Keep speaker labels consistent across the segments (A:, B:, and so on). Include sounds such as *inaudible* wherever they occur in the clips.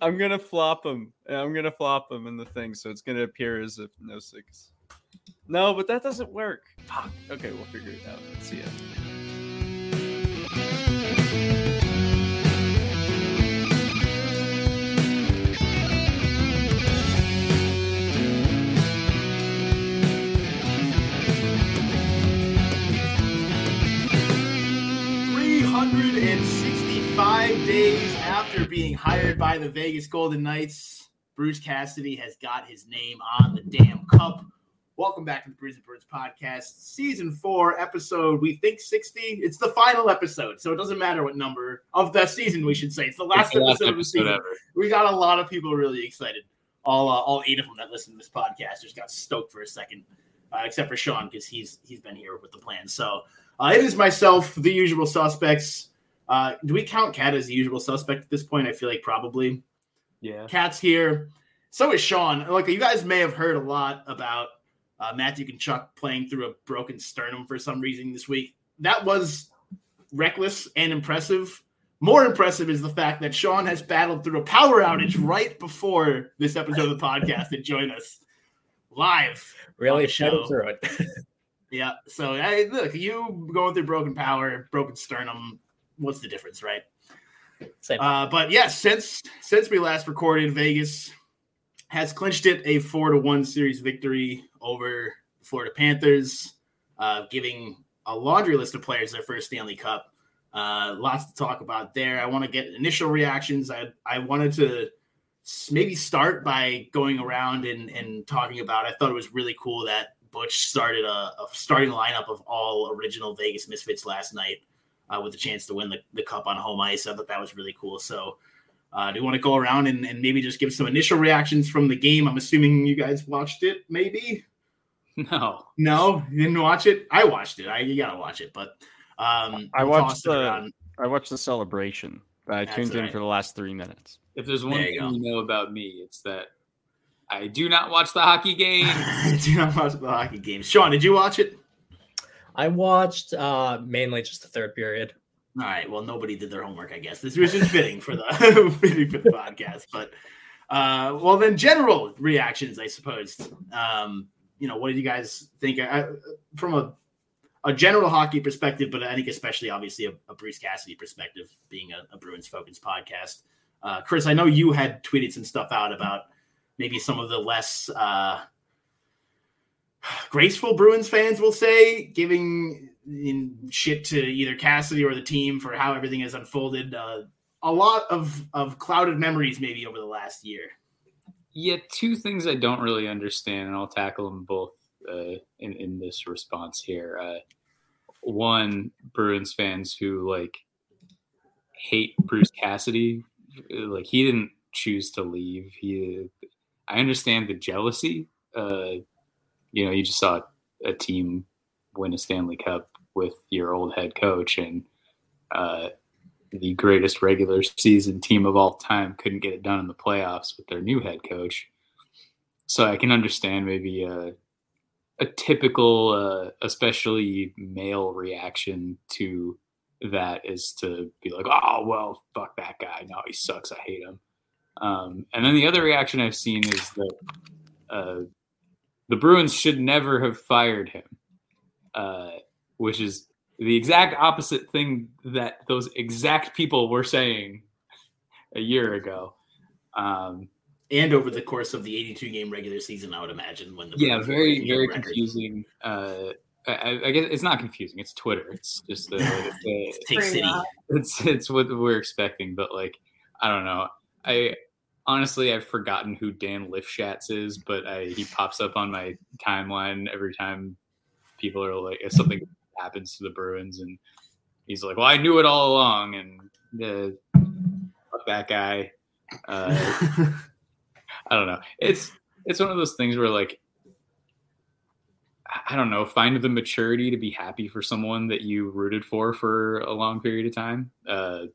A: I'm gonna flop him. I'm gonna flop him in the thing, so it's gonna appear as if no six. No, but that doesn't work. Fuck. Okay, we'll figure it out. See ya.
B: Sixty-five days after being hired by the Vegas Golden Knights, Bruce Cassidy has got his name on the damn cup. Welcome back to the Brews and Bruins podcast, season four, episode we think sixty. It's the final episode, so it doesn't matter what number of the season we should say. It's the last
C: It's the last
B: episode of the season.
C: ever.
B: We got a lot of people really excited. All uh, all eight of them that listen to this podcast just got stoked for a second, uh, except for Shawn because he's he's been here with the plan. So uh, it is myself, the usual suspects. Uh, do we count Cat as the usual suspect at this point? I feel like probably.
A: Yeah.
B: Cat's here. So is Shawn. Like you guys may have heard a lot about uh, Matthew Tkachuk playing through a broken sternum for some reason this week. That was reckless and impressive. More impressive is the fact that Shawn has battled through a power outage *laughs* right before this episode of the podcast and joined us live.
D: Really
B: the show.
D: through it. *laughs*
B: Yeah. So I, look, you going through broken power, broken sternum. What's the difference, right?
D: Same.
B: Uh, but yes, since since we last recorded, Vegas has clinched it a four to one series victory over the Florida Panthers, uh, giving a laundry list of players their first Stanley Cup. Uh, lots to talk about there. I want to get initial reactions. I I wanted to maybe start by going around and and talking about. I thought it was really cool that Butch started a, a starting lineup of all original Vegas Misfits last night uh, with a chance to win the, the cup on home ice. I thought that was really cool. So, uh, do you want to go around and, and maybe just give some initial reactions from the game? I'm assuming you guys watched it, maybe? *laughs*
C: No.
B: No, you didn't watch it. I watched it. I you gotta watch it, but um,
A: I watched the-
B: around.
A: I watched the celebration. I
B: That's
A: tuned in
B: right.
A: for the last three minutes.
C: If there's one
B: There
C: thing
B: you go.
C: you know about me, it's that I do not watch the hockey game. *laughs*
B: I do not watch the hockey games. Shawn, did you watch it?
D: I watched uh, mainly just the third period.
B: All right. Well, nobody did their homework, I guess. This was just fitting for the *laughs* fitting for the podcast. But uh, well, then general reactions, I suppose. Um, you know, what did you guys think I, from a a general hockey perspective, but I think especially obviously a, a Bruce Cassidy perspective, being a, a Bruins focused podcast. Uh, Chris, I know you had tweeted some stuff out about maybe some of the less uh, *sighs* graceful Bruins fans will say, giving in shit to either Cassidy or the team for how everything has unfolded. Uh, a lot of of clouded memories maybe over the last year.
C: yeah, two things I don't really understand, and I'll tackle them both uh, in in this response here. Uh, one, Bruins fans who like hate Bruce Cassidy, like he didn't choose to leave. He, I understand the jealousy. Uh, you know, you just saw a team win a Stanley Cup with your old head coach, and uh, the greatest regular season team of all time couldn't get it done in the playoffs with their new head coach. So I can understand maybe a, a typical, uh, especially male reaction to that is to be like, oh, well, fuck that guy. No, he sucks. I hate him. Um, and then the other reaction I've seen is that uh, the Bruins should never have fired him, uh, which is the exact opposite thing that those exact people were saying a year ago. Um,
B: and over the course of the 82 game regular season, I would imagine when the
C: yeah,
B: Bruins were
C: very
B: breaking
C: very confusing. Uh, I, I guess it's not confusing. It's Twitter. It's just the, *laughs* the
B: Take City.
C: it's it's what we're expecting, but like I don't know. I honestly I've forgotten who Dan Lifshatz is, but I, he pops up on my timeline every time people are like if something happens to the Bruins, and he's like, "Well, I knew it all along," and uh, that guy. Uh, *laughs* I don't know. It's it's one of those things where like I- I don't know, find the maturity to be happy for someone that you rooted for for a long period of time. Uh,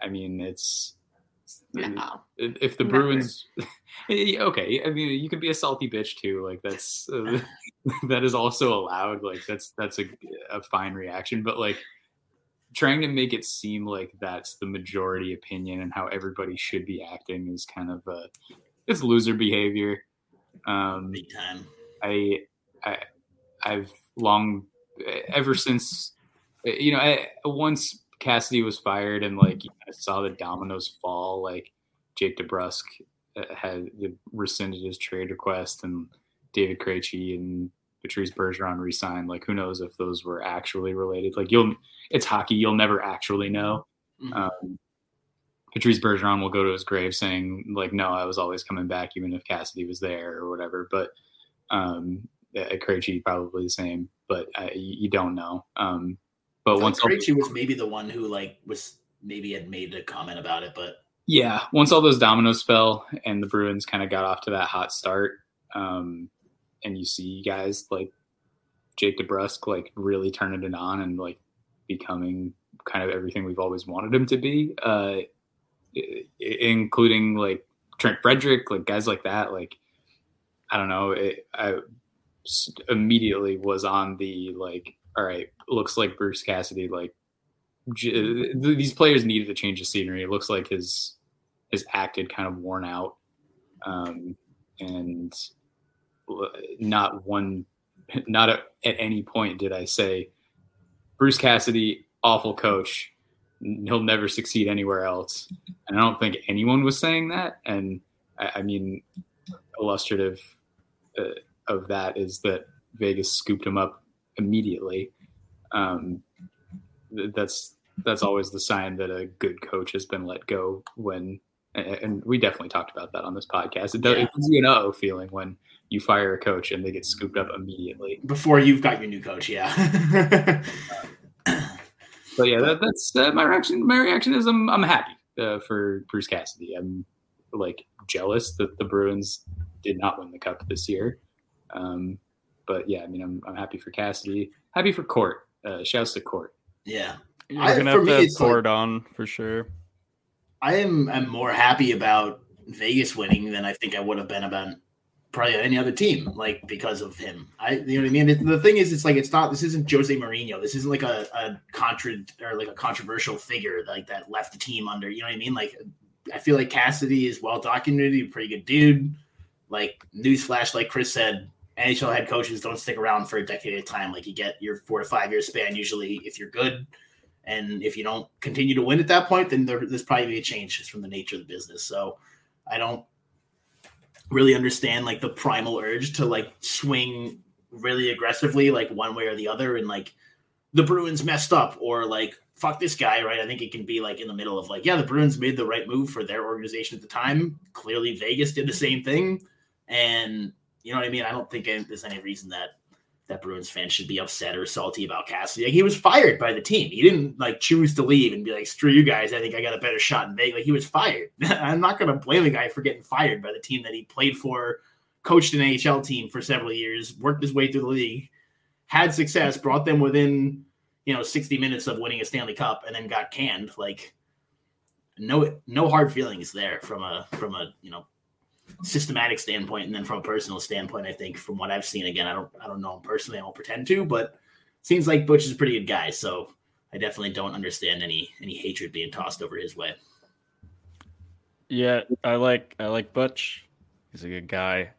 C: I mean, it's
E: No.
C: if the
E: Never.
C: Bruins, *laughs* okay. I mean, you can be a salty bitch too. Like that's uh, *laughs* that is also allowed. Like that's that's a a fine reaction. But like trying to make it seem like that's the majority opinion and how everybody should be acting is kind of uh it's loser behavior. Um,
B: Big time.
C: I, I, I've long, ever since, you know, I, once Cassidy was fired and like you know, saw the dominoes fall, like Jake DeBrusk uh, had rescinded his trade request and David Krejci and Patrice Bergeron resigned. Like, who knows if those were actually related? Like, you'll, it's hockey. You'll never actually know.
B: Mhm.
C: Um, Patrice Bergeron will go to his grave saying, like, no, I was always coming back, even if Cassidy was there or whatever. But um, at Krejci, probably the same, but uh, you, you don't know. Um, but once,
B: Krejci was maybe the one who like was maybe had made a comment about it, but
C: yeah, once all those dominoes fell and the Bruins kind of got off to that hot start, um, and you see guys like Jake DeBrusk like really turning it on and like becoming kind of everything we've always wanted him to be, uh, including like Trent Frederic, like guys like that. Like I don't know, I immediately was on the like, all right, looks like Bruce Cassidy like j- these players needed a change of scenery. It looks like his his act had kind of worn out, um, and not one, not at, at any point did I say Bruce Cassidy, awful coach. He'll never succeed anywhere else. And I don't think anyone was saying that. And I, I mean, illustrative uh, of that is that Vegas scooped him up immediately. Um, th- that's that's always the sign that a good coach has been let go when and- we definitely talked about that on this podcast it does
B: Yeah.
C: it gives you an uh-oh feeling when you fire a coach and they get scooped up immediately
B: before you've got your new coach, yeah. *laughs*
C: but yeah that, that's uh, my reaction my reaction is i'm, I'm happy uh, for bruce cassidy i'm like jealous that the bruins did not win the cup this year um, but yeah i mean i'm, I'm happy for cassidy happy for court uh, shouts to court
B: yeah.
A: You're
B: I-
A: gonna
B: for
A: have
B: me,
A: to have
B: it's like-
A: on for sure.
B: I am I'm more happy about Vegas winning than I think I would have been about probably any other team, like because of him. I you know what I mean? It, the thing is, it's like it's not. This isn't Jose Mourinho. This isn't like a a contra or like a controversial figure like that left the team under. You know what I mean? Like I feel like Cassidy is well documented. He's a pretty good dude. Like newsflash, like Chris said, NHL head coaches don't stick around for a decade at a time. Like you get your four to five year span usually if you're good. And if you don't continue to win at that point, then there, there's probably be a change just from the nature of the business. So I don't really understand like the primal urge to like swing really aggressively, like one way or the other, and like the Bruins messed up or like fuck this guy, right? I think it can be like in the middle of like, yeah, the Bruins made the right move for their organization at the time. Clearly, Vegas did the same thing, and you know what I mean. I don't think there's any reason that that Bruins fans should be upset or salty about Cassidy. Like, he was fired by the team. He didn't like choose to leave and be like, "Screw you guys! I think I got a better shot in Vegas." Like, he was fired. *laughs* I'm not going to blame the guy for getting fired by the team that he played for, coached an AHL team for several years, worked his way through the league, had success, brought them within you know 60 minutes of winning a Stanley Cup, and then got canned. Like, no no hard feelings there from a from a you know systematic standpoint and then from a personal standpoint i think from what i've seen again i don't i don't know him personally i won't pretend to but seems like butch is a pretty good guy so i definitely don't understand any any hatred being tossed over his way
A: Yeah, I like I like Butch. He's a good guy.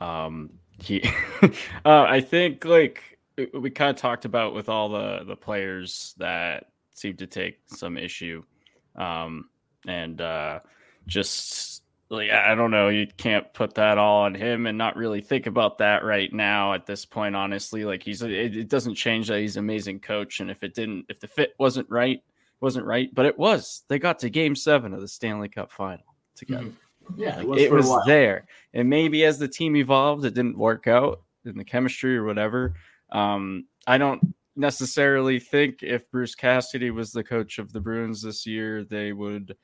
A: Um, he, *laughs* uh, I think like we kind of talked about with all the the players that seem to take some issue, um, and uh, just like I don't know, you can't put that all on him and not really think about that right now at this point. Honestly, like he's it, it doesn't change that he's an amazing coach, and if it didn't, if the fit wasn't right, wasn't right, but it was. They got to Game Seven of the Stanley Cup Final together.
B: Mm-hmm. Yeah,
A: like, it was, it was there, and maybe as the team evolved, it didn't work out in the chemistry or whatever. Um, I don't necessarily think if Bruce Cassidy was the coach of the Bruins this year, they would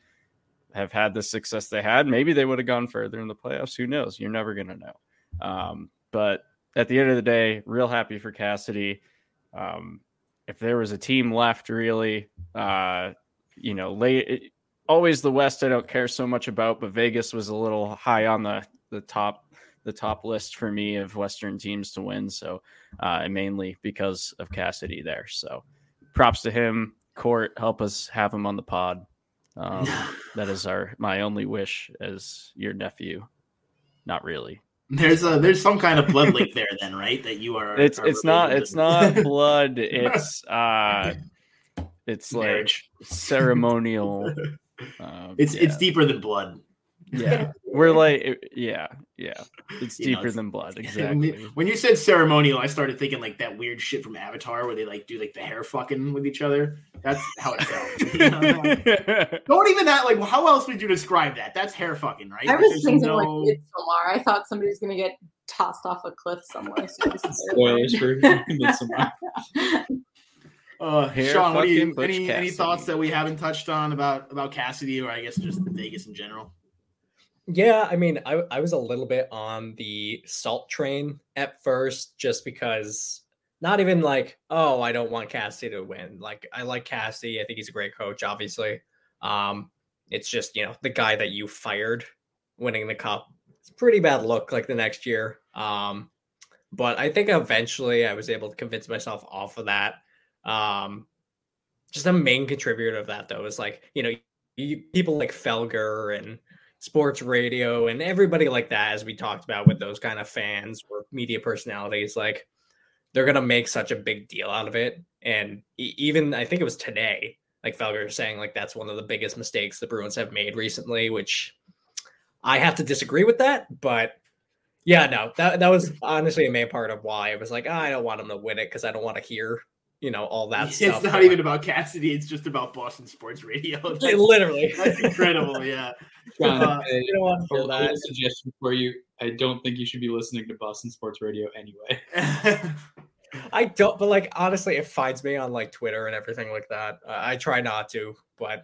A: have had the success they had. Maybe they would have gone further in the playoffs. Who knows? You're never going to know. Um, but at the end of the day, real happy for Cassidy. Um, if there was a team left, really, uh, you know, late, it, always the West. I don't care so much about, but Vegas was a little high on the the top the top list for me of Western teams to win. So, uh, mainly because of Cassidy there. So, props to him. Court, help us have him on the pod. Um, *laughs* that is our my only wish as your nephew. Not really.
B: There's a there's some kind of blood *laughs* link there, then, right? That you are.
A: It's
B: are
A: it's not it's not *laughs* blood. It's uh, it's Marriage. like ceremonial.
B: Um, it's yeah. it's deeper than blood.
A: Yeah, *laughs* we're like, yeah, yeah. It's you deeper know, than blood. Exactly.
B: When you said ceremonial, I started thinking like that weird shit from Avatar where they like do like the hair fucking with each other. That's how it felt. *laughs* You know? like, don't even that. Like, how else would you describe that? That's hair fucking, right?
E: I was thinking no... like Midsommar. I thought somebody's gonna get tossed off a cliff somewhere. *laughs* Spoilers for
B: Midsommar. Uh, Shawn, what do you, any, any thoughts that we haven't touched on about about Cassidy or I guess just Vegas in general?
D: Yeah, I mean, I, I was a little bit on the salt train at first, just because not even like, oh, I don't want Cassidy to win. Like, I like Cassidy. I think he's a great coach, obviously. Um, it's just, you know, the guy that you fired winning the cup. It's pretty bad look like the next year. Um, but I think eventually I was able to convince myself off of that. Um, just a main contributor of that though is like, you know, you, people like Felger and sports radio and everybody like that, as we talked about with those kind of fans or media personalities, like they're gonna make such a big deal out of it. And even I think it was today, like Felger saying, like that's one of the biggest mistakes the Bruins have made recently, which I have to disagree with that, but yeah, no, that that was honestly a main part of why I was like, oh, I don't want them to win it because I don't want to hear you know all that
B: it's
D: stuff.
B: It's not even about Cassidy; it's just about Boston sports radio. *laughs*
D: That's, literally, *laughs*
B: that's incredible. Yeah,
C: John, uh, you don't want to feel that. suggestion for you: I don't think you should be listening to Boston sports radio anyway. *laughs*
D: I don't, but like honestly, it finds me on like Twitter and everything like that. Uh, I try not to, but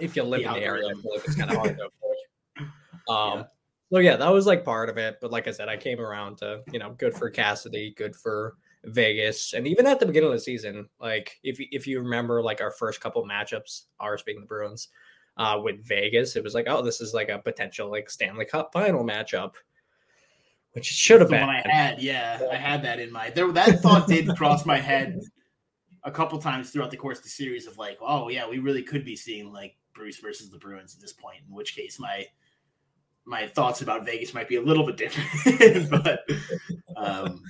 D: if you live the in the area, I feel like it's kind of hard to avoid. Um, yeah. so yeah, that was like part of it. But like I said, I came around to you know, good for Cassidy, good for Vegas, and even at the beginning of the season, like if if you remember, like our first couple matchups, ours being the Bruins, uh, with Vegas, it was like, oh, this is like a potential like Stanley Cup final matchup, which it should have been.
B: I had, yeah, I had that in mind. There, that thought did cross my head a couple times throughout the course of the series of like, oh yeah, we really could be seeing like Bruce versus the Bruins at this point. In which case, my my thoughts about Vegas might be a little bit different, *laughs* but um,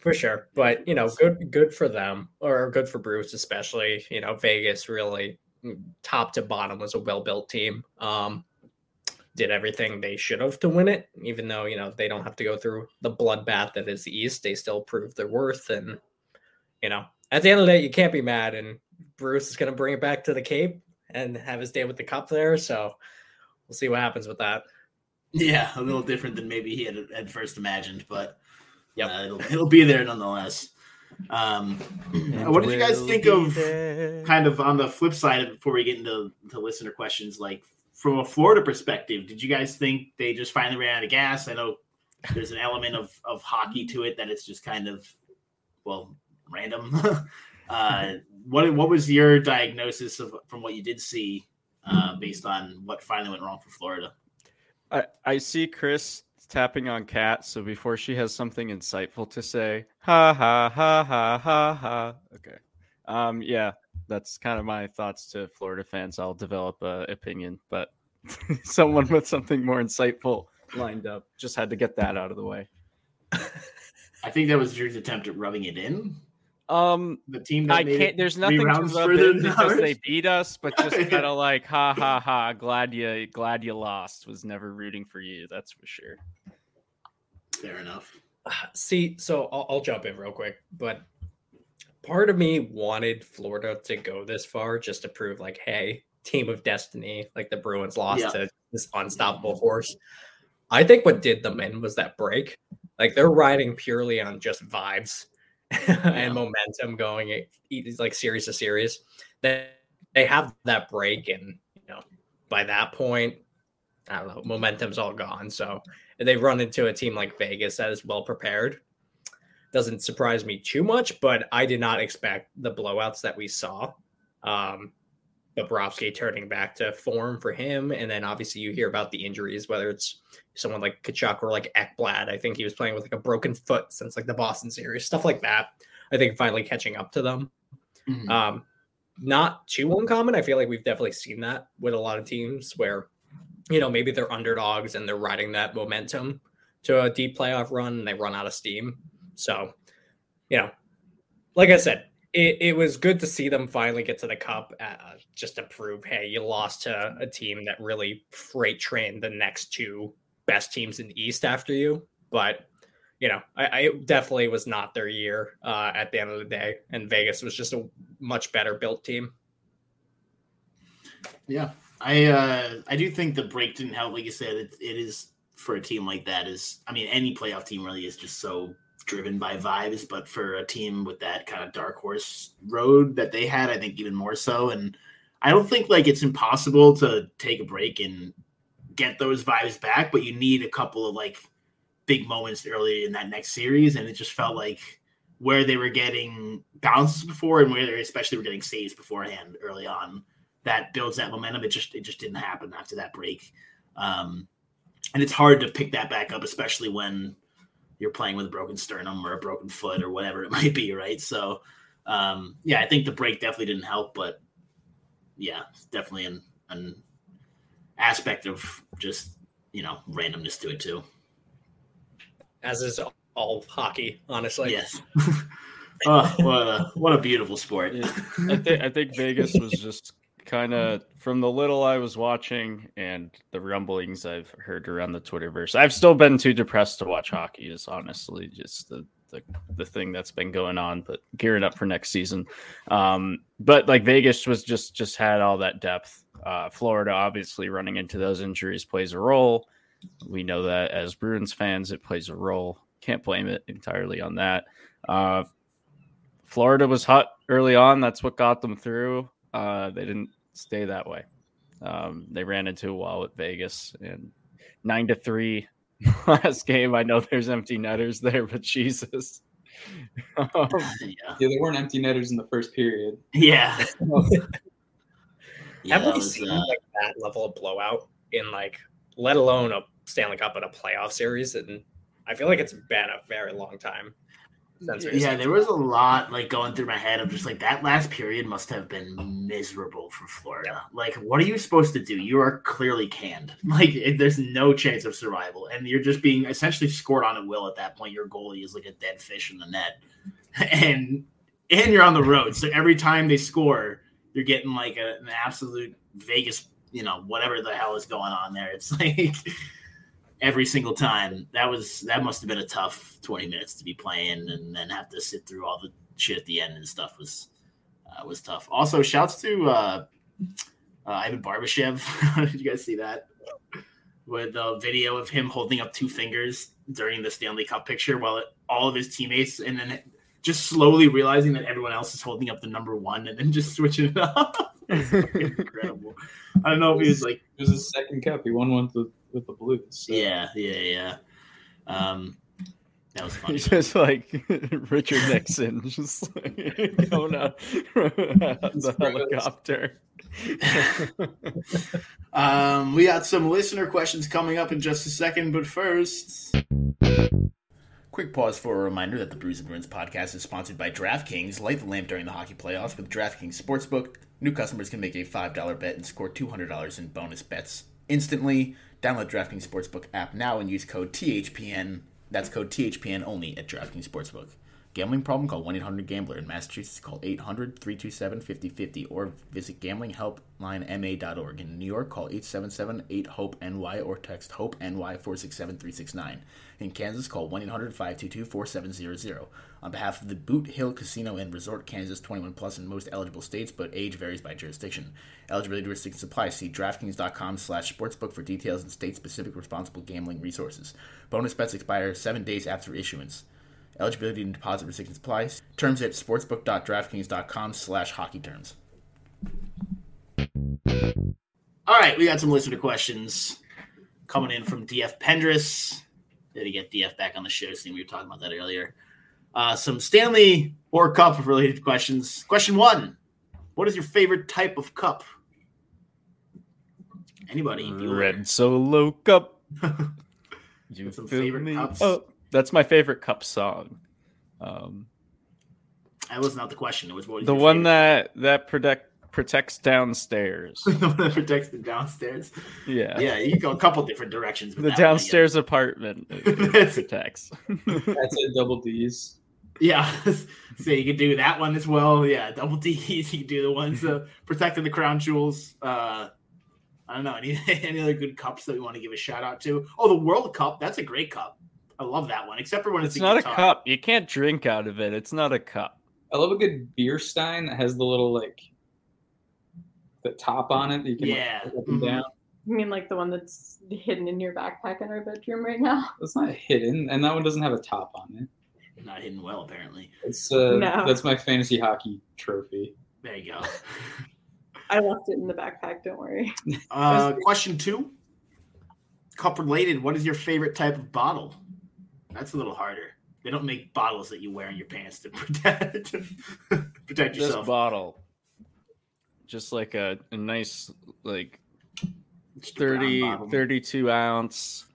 D: for sure. But you know, good good for them or good for Bruce, especially. You know, Vegas really mm, top to bottom was a well built team. Um, did everything they should have to win it, even though you know they don't have to go through the bloodbath that is the East. They still proved their worth, and you know, at the end of the day, you can't be mad. And Bruce is going to bring it back to the Cape and have his day with the cup there. So we'll see what happens with that.
B: Yeah, a little different than maybe he had at first imagined, but yeah, uh, it'll, it'll be there nonetheless. Um, what did you guys think of there. kind of on the flip side before we get into to listener questions? Like from a Florida perspective, did you guys think they just finally ran out of gas? I know there's an element of, of hockey to it that it's just kind of well random. *laughs* uh, what what was your diagnosis of from what you did see uh, based on what finally went wrong for Florida?
A: I, I see Chris tapping on Kat, so before she has something insightful to say, ha ha ha ha ha ha. Okay. Um, yeah, that's kind of my thoughts to Florida fans. I'll develop a opinion, but *laughs* someone with something more insightful lined up. Just had to get that out of the way. *laughs*
B: I think that was Drew's attempt at rubbing it in.
A: Um,
B: the team that
A: I
B: made
A: can't. There's nothing to
B: rounds
A: rub in
B: than
A: because they beat us, but just *laughs* kind of like, ha ha ha. Glad you, glad you lost. Was never rooting for you. That's for sure.
B: Fair enough. *sighs*
D: See, so I'll, I'll jump in real quick, but part of me wanted Florida to go this far just to prove, like, hey, team of destiny, like the Bruins lost
B: Yeah.
D: to this unstoppable force. I think what did them in was that break. Like they're riding purely on just vibes *laughs* and momentum going like series to series. They they have that break, and you know by that point, I don't know, momentum's all gone. So they run into a team like Vegas that is well prepared. Doesn't surprise me too much, but I did not expect the blowouts that we saw. Um, Bobrovsky turning back to form for him, and then obviously you hear about the injuries, whether it's someone like Tkachuk or like Ekblad. I think he was playing with like a broken foot since like the Boston series, stuff like that. I think finally catching up to them.
B: Mhm.
D: Um, not too uncommon. I feel like we've definitely seen that with a lot of teams where, you know, maybe they're underdogs and they're riding that momentum to a deep playoff run and they run out of steam. So, you know, like I said, it, it was good to see them finally get to the cup uh, just to prove, hey, you lost to a team that really freight trained the next two best teams in the East after you. But you know, I, I it definitely was not their year uh, at the end of the day, and Vegas was just a much better built team.
B: Yeah, I uh, I do think the break didn't help. Like you said, it, it is for a team like that. Is I mean, any playoff team really is just so driven by vibes. But for a team with that kind of dark horse road that they had, I think even more so. And I don't think like it's impossible to take a break and get those vibes back, but you need a couple of like big moments early in that next series, and it just felt like where they were getting bounces before and where they especially were getting saves beforehand early on that builds that momentum. It just it just didn't happen after that break, um, and it's hard to pick that back up, especially when you're playing with a broken sternum or a broken foot or whatever it *laughs* might be, right? So, um, yeah, I think the break definitely didn't help, but yeah, it's definitely an an aspect of just you know randomness to it too.
D: As is all hockey, honestly.
B: yes. *laughs* *laughs* oh, what a what a beautiful sport.
A: Yeah. I think I think Vegas was just kind of from the little I was watching and the rumblings I've heard around the Twitterverse. I've still been too depressed to watch hockey. Is honestly just the the, the thing that's been going on. But gearing up for next season. Um, but like Vegas was just just had all that depth. Uh, Florida obviously running into those injuries plays a role. We know that as Bruins fans, it plays a role. Can't blame it entirely on that. Uh, Florida was hot early on. That's what got them through. Uh, they didn't stay that way. Um, they ran into a wall at Vegas and nine to three *laughs* last game. I know there's empty netters there, but Jesus. Um,
B: yeah,
C: Yeah, there weren't empty netters in the first period.
B: yeah. *laughs* *laughs* Yeah,
D: Have
B: that
D: we
B: was,
D: seen
B: uh,
D: like that level of blowout in like, let alone a Stanley Cup in a playoff series? And I feel like it's been a very long time.
B: Yeah, there was a lot like going through my head of just like that last period must have been miserable for Florida. Like, what are you supposed to do? You are clearly canned. *laughs* Like, it, there's no chance of survival, and you're just being essentially scored on at will at that point. Your goalie is like a dead fish in the net, *laughs* and and you're on the road. So every time they score, you're getting like a, an absolute Vegas, you know, whatever the hell is going on there. It's *laughs* like every single time. That was that must have been a tough 20 minutes to be playing and then have to sit through all the shit at the end and stuff was uh, was tough. Also, shouts to uh, uh, Ivan Barbashev. *laughs* Did you guys see that? With a video of him holding up two fingers during the Stanley Cup picture while it, all of his teammates and then just slowly realizing that everyone else is holding up the number one and then just switching it *laughs* up. Incredible. I don't know if he was like
C: It was his second cup. He won one with, with the Blues. so-
B: Yeah, yeah, yeah. Um, that was funny. *laughs*
A: Just like *laughs* Richard Nixon, *laughs* just like going out the helicopter.
B: Um, we got some listener questions coming up in just a second, but first. Quick pause for a reminder that the Brews and Bruins podcast is sponsored by DraftKings. Light the lamp during the hockey playoffs with DraftKings Sportsbook. New customers can make a $5 bet and score $200 in bonus bets instantly. Download DraftKings Sportsbook app now and use code THPN. That's code THPN only at DraftKings Sportsbook.
F: Gambling problem? Call 1 800 Gambler. In Massachusetts, call 800 327 5050 or visit gamblinghelplinema.org. In New York, call 877 8 HOPE NY or text HOPE NY 467 369. In Kansas, call 1 800 522 4700. On behalf of the Boot Hill Casino and Resort, Kansas, 21 plus in most eligible states, but age varies by jurisdiction. Eligibility restrictions apply. See DraftKings.com slash sportsbook for details and state-specific responsible gambling resources. Bonus bets expire seven days after issuance. Eligibility and deposit restrictions apply. Terms at sportsbook.draftkings.com slash hockey terms.
B: All right, we got some listener questions coming in from DF Pendris. Did to get DF back on the show, seeing we were talking about that earlier. Uh, some Stanley or Cup related questions. Question one What is your favorite type of cup? Anybody?
A: Red Solo Cup. *laughs*
B: you some favorite me cups?
A: Oh, that's my favorite cup song. Um,
B: that was not the question. It was
A: the one favorite? that that protect protects downstairs. *laughs*
B: the one that protects the downstairs.
A: Yeah,
B: yeah. You go a couple different directions.
A: the downstairs one, apartment *laughs* protects. *laughs*
C: That's a Double D's.
B: Yeah, so you could do that one as well. Yeah, double D's. You can do the ones uh, protecting the crown jewels. Uh, I don't know any any other good cups that we want to give a shout out to. Oh, the World Cup. That's a great cup. I love that one, except for when it's,
A: it's not guitar. a cup. You can't drink out of it. It's not a cup.
C: I love a good beer stein that has the little like the top on it that you can
B: yeah.
C: Like, up and down.
E: You mean like the one that's hidden in your backpack in our bedroom right now? *laughs*
C: It's not hidden, and that one doesn't have a top on it.
B: Not hidden well, apparently.
C: It's uh, no. that's my fantasy hockey trophy.
B: There you go. *laughs*
E: I left it in the backpack. Don't worry.
B: Uh, question two. Cup related. What is your favorite type of bottle? That's a little harder. They don't make bottles that you wear in your pants to *laughs* protect protect yourself.
A: This bottle, just like a, a nice like 30 32 ounce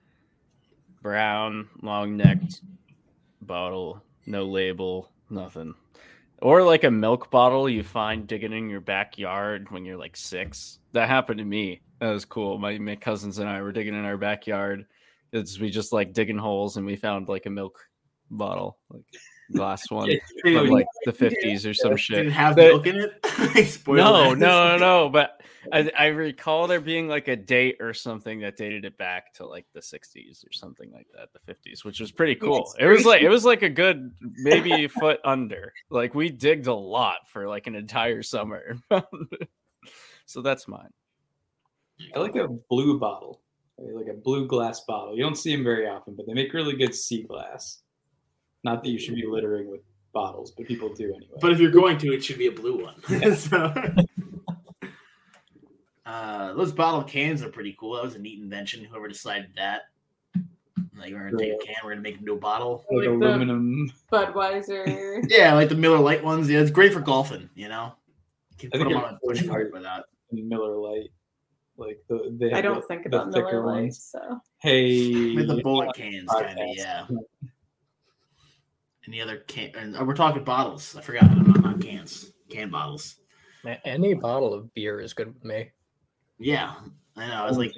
A: brown long necked bottle, no label, nothing. Or like a milk bottle you find digging in your backyard when you're like six. That happened to me. That was cool. My my cousins and I were digging in our backyard. It's we just like digging holes and we found like a milk bottle, like glass *laughs* one from like the fifties or some shit.
B: Didn't have milk in it? *laughs*
A: no, no, no, no. But I, I recall there being like a date or something that dated it back to like the 60s or something like that, the 50s, which was pretty cool. It was like it was like a good maybe *laughs* foot under. Like we digged a lot for like an entire summer. so that's mine.
C: I like a blue bottle, like a blue glass bottle. You don't see them very often, but they make really good sea glass. Not that you should be littering with bottles, but people do anyway.
B: But if you're going to, it should be a blue one. *laughs* so. *laughs* Uh, those bottle cans are pretty cool. That was a neat invention. Whoever decided that. Like we're gonna take a can, we're gonna make it into a bottle.
C: Like, like aluminum.
E: Budweiser. *laughs*
B: yeah, like the Miller Lite ones. Yeah, it's great for golfing. You know,
C: you can put them on a push cart with that. Miller Lite, like the they
E: I don't the, think about the Miller Lite. So
C: hey,
B: with the bullet cans, kind of yeah. Any other can? And uh, we're talking bottles. I forgot. I'm not cans. Can bottles.
D: Any bottle of beer is good with me.
B: Yeah, I know. I was like,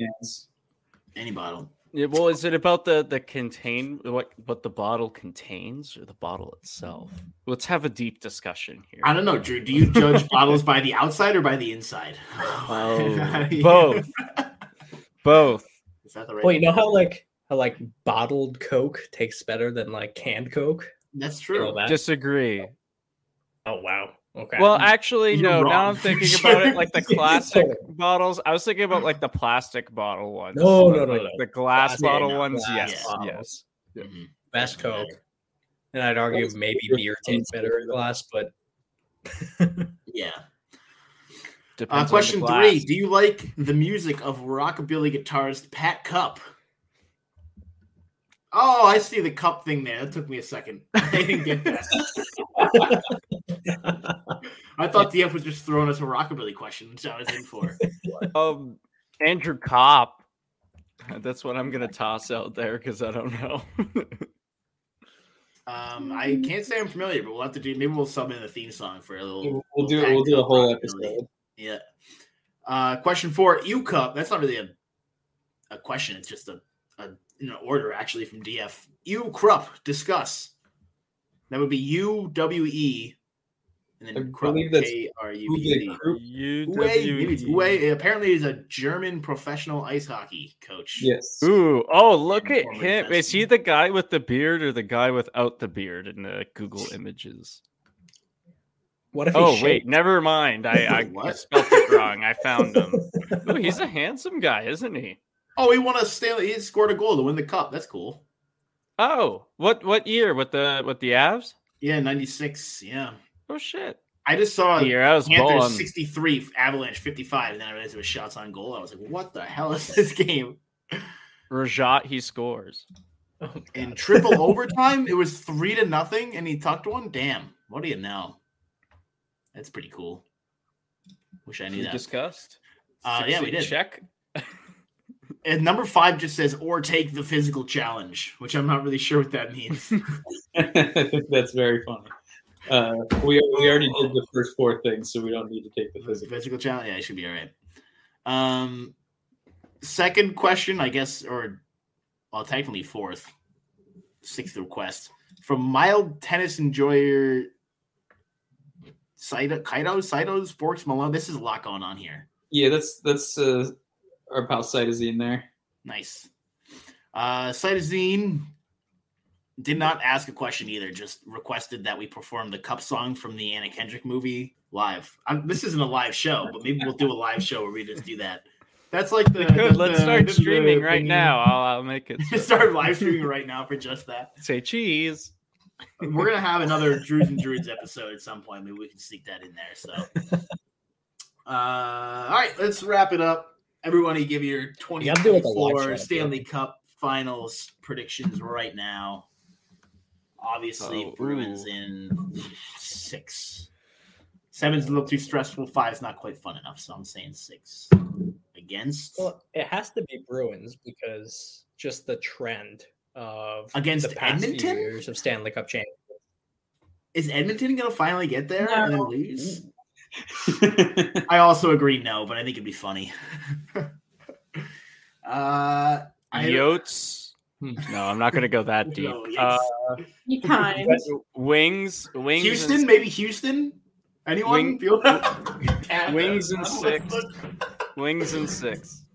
B: any bottle.
A: Yeah, well, is it about the the contain what what the bottle contains or the bottle itself? Let's have a deep discussion here.
B: I don't know, Drew. Do you judge bottles by the outside or by the inside? *laughs* *laughs*
A: Oh, both. both.
B: Is that the right?
D: Well, you know how like how like bottled Coke tastes better than like canned Coke.
B: That's true. You that?
A: Disagree.
D: Oh wow. Okay.
A: Well, actually, You're no. Wrong. Now I'm *laughs* thinking about it like the *laughs* classic bottles. I was thinking about like the plastic bottle ones.
D: No, no, no,
A: like
D: no.
A: The glass plastic, bottle ones. Glass yes, bottles.
D: yes. Mm-hmm. Best Coke. And I'd argue maybe beer tastes better in glass, but *laughs*
B: yeah. Uh, question three: Do you like the music of rockabilly guitarist Pat Cup? Oh, I see the cup thing there. That took me a second. I didn't get that. I thought DF was just throwing us a rockabilly question, which I was in for. *laughs*
A: um, Andrew Copp. That's what I'm gonna toss out there because I don't know. *laughs*
B: um, I can't say I'm familiar, but we'll have to do. Maybe we'll sub in the theme song for a little.
C: We'll, we'll do. We'll do a whole episode.
B: Yeah. Uh, question four: U Cup. That's not really a a question. It's just a, a in order actually from DF. U Krupp discuss. That would be U W E, and
C: I
B: then Krupp,
C: believe that's
B: K R U B D.
C: Uwe Krupp.
B: Uwe, maybe it's Uwe. Apparently, he's a German professional ice hockey coach.
C: Yes.
A: Ooh, oh, look at
B: Former
A: him. Is he the guy with the beard or the guy without the beard in the Google *laughs* images?
D: What if
A: Oh,
D: shaved?
A: wait, never mind. I, I *laughs*
B: What?
A: spelled it wrong. I found him. *laughs* Ooh, he's a handsome guy, isn't he?
B: Oh, he won a Stanley. He scored a goal to win the cup. That's cool.
A: Oh, what what year with the with the Avs?
B: Yeah, ninety six. Yeah,
A: Oh shit.
B: I just saw
A: The year I was
B: Panthers
A: balling.
B: sixty three, Avalanche fifty five, and then I realized it was shots on goal. I was like, what the hell is this game?
A: Rajat, he scores.
D: Oh,
B: In triple overtime, it was three to nothing, and he tucked one. Damn, what do you know? That's pretty cool. Wish I knew
A: We
B: that.
A: discussed.
B: Uh, yeah, we did.
A: Check. *laughs*
B: And number five just says or take the physical challenge, which I'm not really sure what that means. *laughs* *laughs*
C: That's very funny. Uh, we we already did the first four things, so we don't need to take the physical.
B: physical challenge, yeah, it should be all right. Um, second question, I guess, or well, technically fourth, sixth request from mild tennis enjoyer Saito, Kaito, Saito's Forks Malone. This is a lot going on here.
C: Yeah, that's that's uh, our pal cytosine there.
B: Nice. Uh, Cytosine did not ask a question either, just requested that we perform the cup song from the Anna Kendrick movie live. Um, this isn't a live show, but maybe we'll do a live show where we just do that. That's like the.
A: Good.
B: the-
A: Let's
B: the-
A: start
B: the-
A: streaming
B: the-
A: right
B: the-
A: now. I'll, I'll make it. *laughs* so.
B: Start live streaming right now for just that. *laughs*
A: Say cheese.
B: We're gonna have another Drews and Druids episode at some point. Maybe we can sneak that in there. So, *laughs* uh, all right, let's wrap it up. Everybody, give your
D: You gotta do it like
B: 2024
D: show,
B: Stanley Cup Finals predictions right now. Obviously,
A: Oh,
B: Bruins
A: ooh.
B: in six. Seven's a little too stressful. Five's not quite fun enough, so I'm saying six. Against
D: Well, it has to be Bruins because just the trend of
B: Against
D: the past
B: Edmonton?
D: few years of Stanley Cup champions.
B: is Edmonton gonna finally get there and then lose? *laughs* I also agree no, but I think it'd be funny. *laughs* uh, I
A: Yotes. No, I'm not gonna go that *laughs* deep.
B: No,
A: Uh,
B: yes.
E: Be kind.
A: wings, wings,
B: Houston,
A: and-
B: maybe Houston. Anyone
A: Wing-
B: feel *laughs*
A: Wings and *laughs* six. wings and six.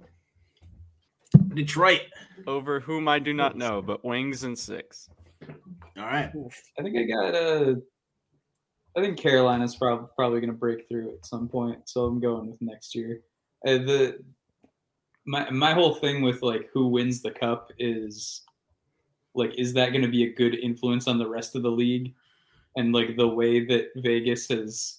B: Detroit.
A: Over whom I do not know, but wings and six.
B: All right.
C: I think I got uh I think Carolina's prob- probably going to break through at some point, so I'm going with next year. Uh, the my my whole thing with like who wins the cup is like is that going to be a good influence on the rest of the league and like the way that Vegas has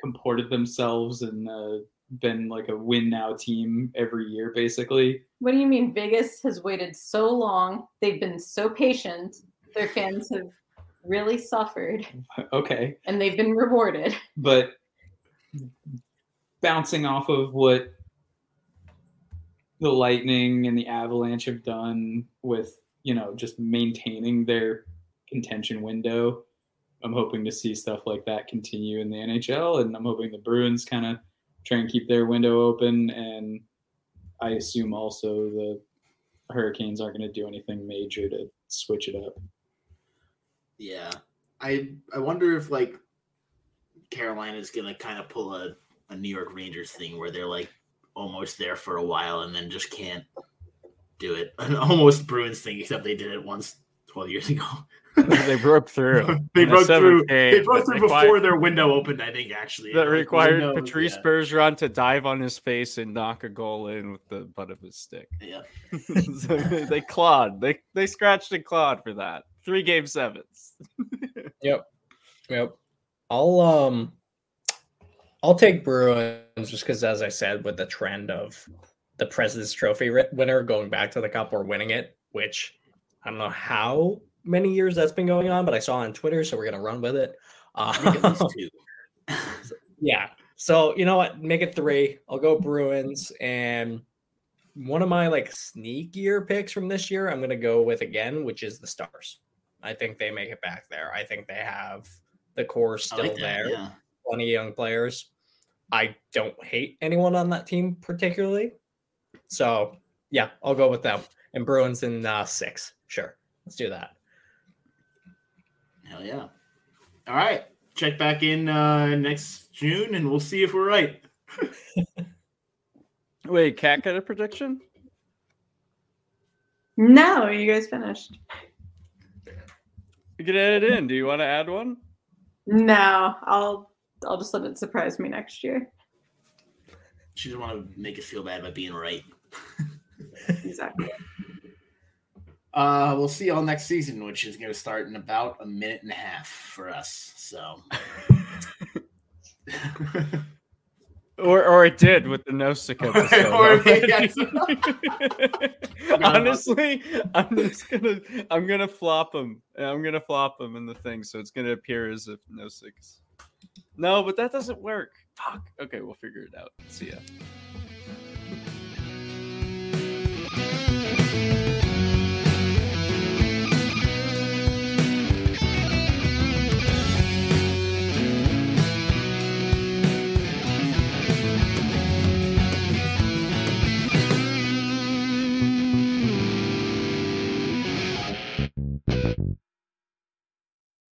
C: comported themselves and uh, been like a win now team every year basically.
E: What do you mean? Vegas has waited so long. They've been so patient. Their fans have really suffered,
C: Okay.
E: and they've been rewarded.
C: but bouncing off of what the lightning and the avalanche have done with you know just maintaining their contention window. I'm hoping to see stuff like that continue in the nhl and i'm hoping the bruins kind of try and keep their window open. And i assume also the hurricanes aren't going to do anything major to switch it up.
B: Yeah. I I wonder if like Carolina's gonna kind of pull a, a New York Rangers thing where they're like almost there for a while and then just can't do it. *laughs* An almost Bruins thing, except they did it once 12 years ago. *laughs*
A: they broke through. *laughs*
B: they
A: in the
B: broke through.
A: game,
B: they broke
A: but
B: through
A: required-
B: before their window opened. I think actually
A: That
B: Like,
A: required
B: windows,
A: Patrice
B: yeah.
A: Bergeron to dive on his face and knock a goal in with the butt of his stick.
B: Yeah.
A: So they clawed. They they scratched and clawed for that. Three game sevens.
D: Yep. Yep. I'll um I'll take Bruins just because as I said, with the trend of the President's Trophy winner going back to the cup or winning it, which I don't know how many years that's been going on, but I saw on Twitter, so we're gonna run with it.
B: I at least
D: Uh, *laughs*
B: two.
D: yeah. So you know what? Make it three. I'll go Bruins. And one of my like sneakier picks from this year, I'm gonna go with again, which is the Stars. I think they make it back there. I think they have the core still
B: like that,
D: there.
B: Yeah.
D: Plenty of young players. I don't hate anyone on that team particularly. So yeah, I'll go with them. And Bruins in uh, six. Sure. Let's do that.
B: Hell yeah. All right. Check back in uh, next June and we'll see if we're right. *laughs*
A: Wait, Cat got a prediction?
E: No, you guys finished.
A: You can add it in. Do you want to add one?
E: No, I'll I'll just let it surprise me next year.
B: She doesn't want to make us feel bad about being right.
E: Exactly.
B: Uh, we'll see y'all next season, which is going to start in about a minute and a half for us. So, *laughs*
A: Or or it did with the Nosik *laughs* episode.
B: Or- yes. *laughs*
A: Honestly, I'm just gonna I'm gonna flop him. I'm gonna flop them in the thing, so it's gonna appear as if Nosik's. No, but that doesn't work. Fuck. Okay, we'll figure it out. See ya.